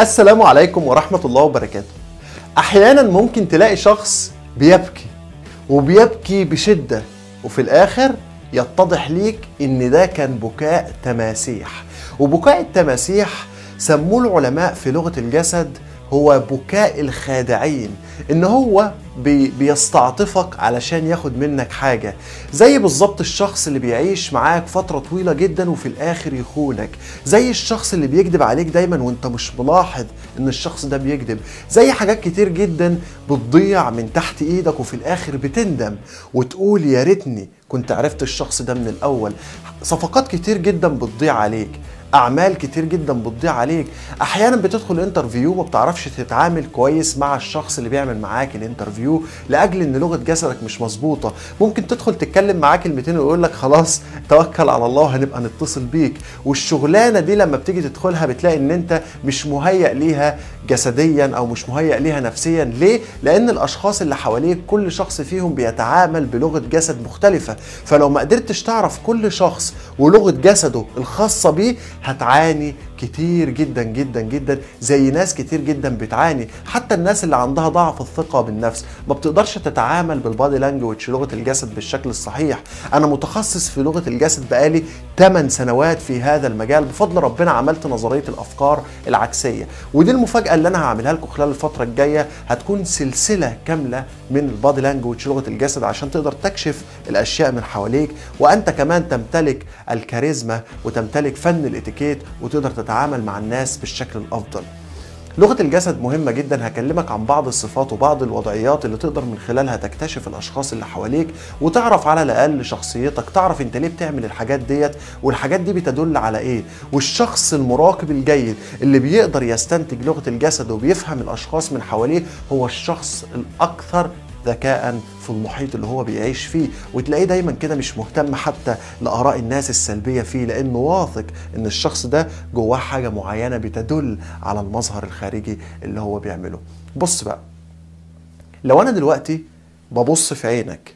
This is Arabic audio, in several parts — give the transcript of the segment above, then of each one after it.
السلام عليكم ورحمة الله وبركاته. أحيانا ممكن تلاقي شخص بيبكي وبيبكي بشدة وفي الآخر يتضح ليك إن ده كان بكاء تماسيح. وبكاء التماسيح سموه العلماء في لغة الجسد هو بكاء الخادعين إن هو بي بيستعطفك علشان ياخد منك حاجة. زي بالظبط الشخص اللي بيعيش معاك فترة طويلة جدا وفي الآخر يخونك. زي الشخص اللي بيكذب عليك دايما وأنت مش ملاحظ إن الشخص ده بيكذب. زي حاجات كتير جدا بتضيع من تحت إيدك وفي الآخر بتندم وتقول يا ريتني كنت عرفت الشخص ده من الأول. صفقات كتير جدا بتضيع عليك. أعمال كتير جدا بتضيع عليك. أحيانا بتدخل interview ما بتعرفش تتعامل كويس مع الشخص اللي بيعمل معاك ال interview لأجل إن لغة جسدك مش مظبوطة. ممكن تدخل تتكلم معاه كلمتين ويقول لك خلاص توكل على الله وهنبقى نتصل بيك. والشغلانة دي لما بتيجي تدخلها بتلاقي إن أنت مش مهيأ ليها جسديا أو مش مهيأ ليها نفسيا. ليه؟ لأن الأشخاص اللي حواليك كل شخص فيهم بيتعامل بلغة جسد مختلفة. فلو ما قدرتش تعرف كل شخص ولغة جسده الخاصة بيه هتعاني كتير جدا جدا جدا زي ناس كتير جدا بتعاني. حتى الناس اللي عندها ضعف الثقة بالنفس ما بتقدرش تتعامل بالبادي لانجوج لغة الجسد بالشكل الصحيح. أنا متخصص في لغة الجسد بقالي 8 سنوات في هذا المجال. بفضل ربنا عملت نظرية الأفكار العكسية. ودي المفاجأة اللي أنا هعملها لكم خلال الفترة الجاية. هتكون سلسلة كاملة من البادي لانجوج لغة الجسد عشان تقدر تكشف الأشياء من حواليك. وأنت كمان تمتلك الكاريزما وتمتلك فن الإتيكيت وتقدر تتعامل مع الناس بالشكل الأفضل. لغة الجسد مهمة جدا هكلمك عن بعض الصفات وبعض الوضعيات اللي تقدر من خلالها تكتشف الأشخاص اللي حواليك وتعرف على الأقل شخصيتك تعرف أنت ليه بتعمل الحاجات ديت والحاجات دي بتدل على إيه. والشخص المراقب الجيد اللي بيقدر يستنتج لغة الجسد وبيفهم الأشخاص من حواليه هو الشخص الأكثر ذكاء في المحيط اللي هو بيعيش فيه. وتلاقيه دايما كده مش مهتم حتى لآراء الناس السلبية فيه لأنه واثق إن الشخص ده جواه حاجة معينة بتدل على المظهر الخارجي اللي هو بيعمله. بص بقى. لو أنا دلوقتي ببص في عينك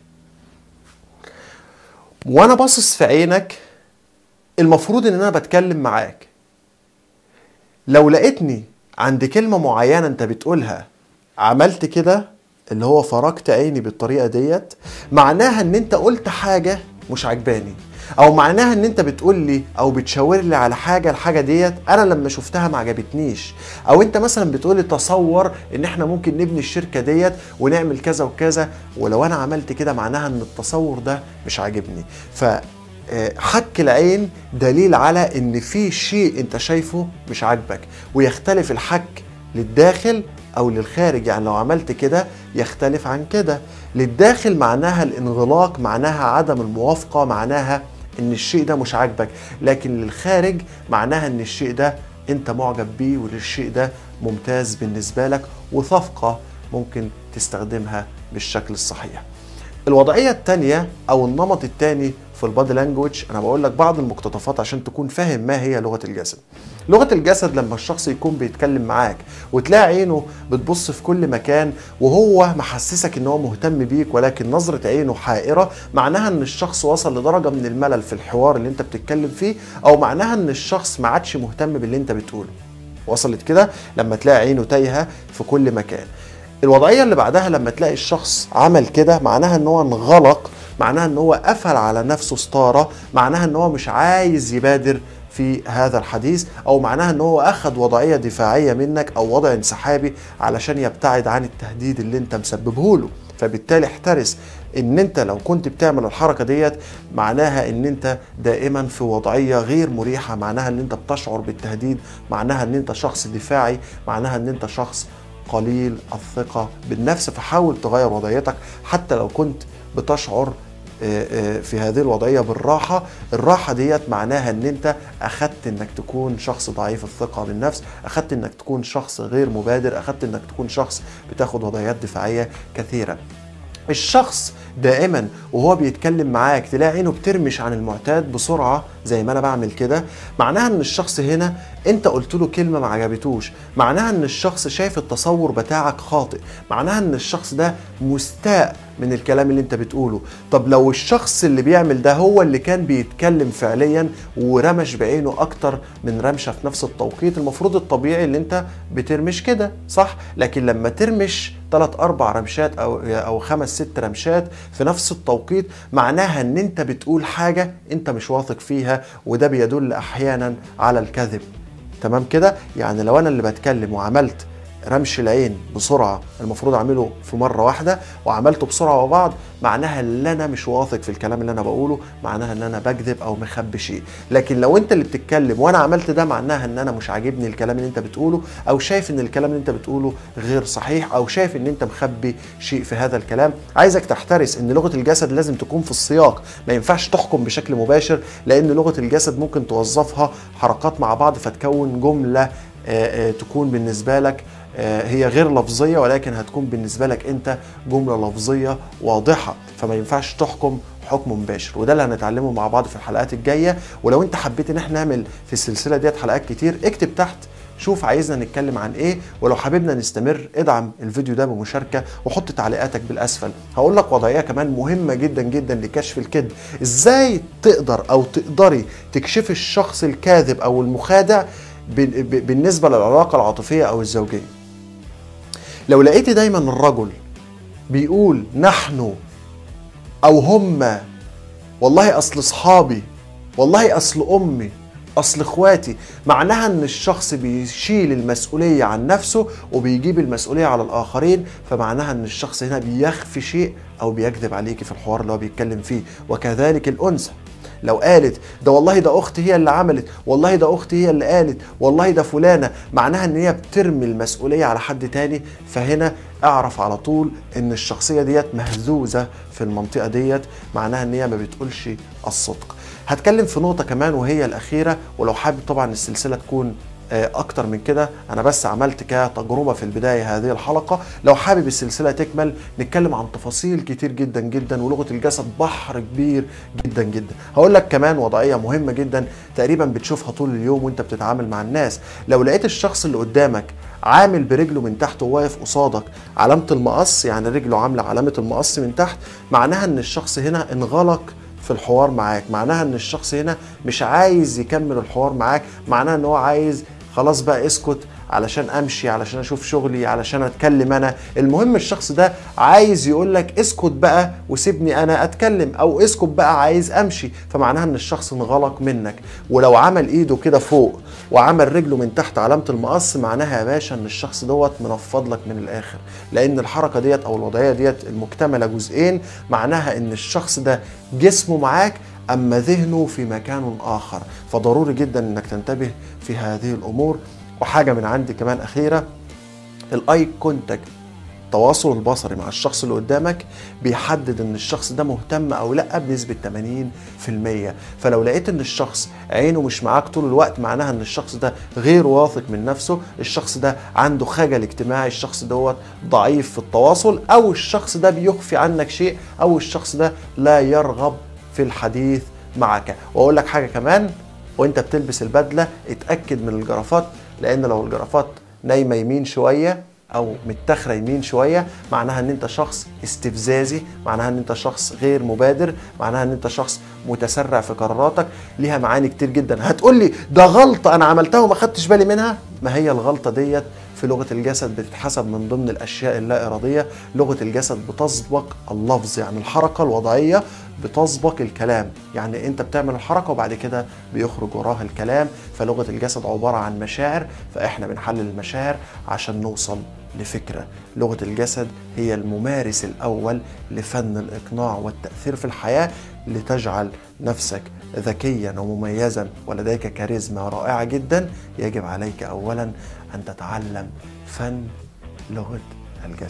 وأنا باصص في عينك المفروض إن أنا بتكلم معاك. لو لقيتني عند كلمة معينة أنت بتقولها عملت كده اللي هو فرجت عيني بالطريقة ديت معناها إن أنت قلت حاجة مش عجباني أو معناها إن أنت بتقول لي أو بتشاور لي على حاجة الحاجة ديت أنا لما شفتها ما عجبتنيش. أو أنت مثلا بتقول لي تصور إن إحنا ممكن نبني الشركة ديت ونعمل كذا وكذا ولو أنا عملت كده معناها إن التصور ده مش عاجبني. ف حك العين دليل على إن في شيء أنت شايفه مش عاجبك ويختلف الحك للداخل أو للخارج يعني لو عملت كده يختلف عن كده. للداخل معناها الانغلاق معناها عدم الموافقة معناها إن الشيء ده مش عاجبك. لكن للخارج معناها إن الشيء ده أنت معجب بيه والشيء ده ممتاز بالنسبة لك وصفقة ممكن تستخدمها بالشكل الصحيح. الوضعية الثانية أو النمط الثاني في البادي لانجوج أنا بقول لك بعض المقتطفات عشان تكون فاهم ما هي لغة الجسد. لغة الجسد لما الشخص يكون بيتكلم معاك وتلاقي عينه بتبص في كل مكان وهو محسسك إن هو مهتم بيك ولكن نظرة عينه حائرة معناها إن الشخص وصل لدرجة من الملل في الحوار اللي أنت بتتكلم فيه أو معناها إن الشخص ما عادش مهتم باللي أنت بتقوله. وصلت كده؟ لما تلاقي عينه تايهة في كل مكان. الوضعية اللي بعدها لما تلاقي الشخص عمل كده معناها إن هو انغلق معناها إن هو قفل على نفسه ستارة معناها إن هو مش عايز يبادر في هذا الحديث أو معناها إن هو أخذ وضعية دفاعية منك أو وضع انسحابي علشان يبتعد عن التهديد اللي أنت مسببه له. فبالتالي احترس إن أنت لو كنت بتعمل الحركة ديت معناها إن أنت دائما في وضعية غير مريحة معناها إن أنت بتشعر بالتهديد معناها إن أنت شخص دفاعي معناها إن أنت شخص قليل الثقة بالنفس. فحاول تغير وضعيتك حتى لو كنت بتشعر في هذه الوضعية بالراحة. الراحة ديت معناها إن أنت أخدت إنك تكون شخص ضعيف الثقة بالنفس أخدت إنك تكون شخص غير مبادر أخدت إنك تكون شخص بتاخد وضعيات دفاعية كثيرة. الشخص دائما وهو بيتكلم معاك تلاقي عينه بترمش عن المعتاد بسرعة زي ما أنا بعمل كده. معناها إن الشخص هنا أنت قلت له كلمة ما عجبتوش. معناها إن الشخص شايف التصور بتاعك خاطئ. معناها إن الشخص ده مستاء من الكلام اللي أنت بتقوله. طب لو الشخص اللي بيعمل ده هو اللي كان بيتكلم فعليا ورمش بعينه أكتر من رمشة في نفس التوقيت المفروض الطبيعي اللي أنت بترمش كده صح؟ لكن لما ترمش ثلاث أربع رمشات أو أو خمس ست رمشات في نفس التوقيت معناها إن أنت بتقول حاجة أنت مش واثق فيها وده بيدل أحيانا على الكذب. تمام كده؟ يعني لو أنا اللي بتكلم وعملت رمش العين بسرعة المفروض أعمله في مرة واحدة وعملته بسرعة وبعض معناها إن أنا مش واثق في الكلام اللي أنا بقوله معناها إن أنا بكذب أو مخبي شيء. لكن لو أنت اللي بتتكلم وأنا عملت ده معناها إن أنا مش عاجبني الكلام اللي أنت بتقوله أو شايف إن الكلام اللي أنت بتقوله غير صحيح أو شايف إن أنت مخبي شيء في هذا الكلام. عايزك تحترس إن لغة الجسد لازم تكون في السياق. ما ينفعش تحكم بشكل مباشر لأن لغة الجسد ممكن توظفها حركات مع بعض فتكون جملة تكون بالنسبة لك هي غير لفظية ولكن هتكون بالنسبة لك أنت جملة لفظية واضحة. فما ينفعش تحكم حكم مباشر. وده اللي هنتعلمه مع بعض في الحلقات الجاية. ولو أنت حبيت إن إحنا نعمل في السلسلة ديت حلقات كتير اكتب تحت شوف عايزنا نتكلم عن إيه. ولو حاببنا نستمر ادعم الفيديو ده بمشاركة وحط تعليقاتك بالأسفل. هقول لك وضعية كمان مهمة جدا جدا لكشف الكذب. إزاي تقدر أو تقدري تكشفي الشخص الكاذب أو المخادع بالنسبة للعلاقة العاطفية أو الزوجية؟ لو لقيتي دايما الرجل بيقول نحن أو هم والله أصل أصحابي والله أصل أمي أصل إخواتي معناها إن الشخص بيشيل المسؤولية عن نفسه وبيجيب المسؤولية على الآخرين فمعناها إن الشخص هنا بيخفي شيء أو بيكذب عليكي في الحوار اللي هو بيتكلم فيه وكذلك الأنثى. لو قالت ده والله ده أختي هي اللي عملت والله ده أختي هي اللي قالت والله ده فلانة. معناها إن هي بترمي المسؤولية على حد تاني فهنا أعرف على طول إن الشخصية ديت مهزوزة في المنطقة ديت معناها إن هي ما بتقولش الصدق. هتكلم في نقطة كمان وهي الأخيرة ولو حابب طبعا السلسلة تكون أكتر من كده. أنا بس عملت كتجربة في البداية هذه الحلقة. لو حابب السلسلة تكمل نتكلم عن تفاصيل كتير جدا جدا ولغة الجسد بحر كبير جدا جدا. هقول لك كمان وضعية مهمة جدا تقريبا بتشوفها طول اليوم وأنت بتتعامل مع الناس. لو لقيت الشخص اللي قدامك عامل برجله من تحت وواقف قصادك علامة المقص يعني رجله عاملة علامة المقص من تحت معناها إن الشخص هنا انغلق في الحوار معاك. معناها إن الشخص هنا مش عايز يكمل الحوار معاك. معناها إن هو عايز خلاص بقى اسكت علشان امشي علشان أشوف شغلي علشان اتكلم أنا. المهم الشخص ده عايز يقول لك اسكت بقى وسيبني أنا اتكلم أو اسكت بقى عايز امشي. فمعناها ان الشخص انغلق منك. ولو عمل ايده كده فوق وعمل رجله من تحت علامة المقص معناها يا باشا ان الشخص دوت منفض لك من الآخر. لأن الحركة ديت أو الوضعية ديت المكتملة جزئين معناها ان الشخص ده جسمه معاك أما ذهنه في مكان آخر. فضروري جدا إنك تنتبه في هذه الأمور. وحاجة من عندي كمان أخيرة ال eye contact التواصل البصري مع الشخص اللي قدامك بيحدد إن الشخص ده مهتم أو لأ بنسبة 80% فلو لقيت إن الشخص عينه مش معاك طول الوقت معناها إن الشخص ده غير واثق من نفسه الشخص ده عنده خجل اجتماعي الشخص دوت ضعيف في التواصل أو الشخص ده بيخفي عنك شيء أو الشخص ده لا يرغب في الحديث معك. وأقول لك حاجة كمان وأنت بتلبس البدلة اتأكد من الجرافات لأن لو الجرافات نايمة يمين شوية أو متاخرة يمين شوية معناها إن أنت شخص استفزازي معناها إن أنت شخص غير مبادر معناها إن أنت شخص متسرع في قراراتك. ليها معاني كتير جدا. هتقول لي ده غلطة أنا عملتها وما خدتش بالي منها؟ ما هي الغلطة ديت في لغة الجسد بتتحسب من ضمن الأشياء اللا اراديه لغة الجسد بتسبق اللفظ يعني الحركة الوضعية بتسبق الكلام. يعني أنت بتعمل الحركة وبعد كده بيخرج وراها الكلام. فلغة الجسد عبارة عن مشاعر فإحنا بنحلل المشاعر عشان نوصل لفكرة. لغة الجسد هي الممارس الأول لفن الإقناع والتأثير في الحياة لتجعل نفسك ذكيا ومميزا ولديك كاريزما رائعة جدا. يجب عليك اولا أن تتعلم فن لغة الجسد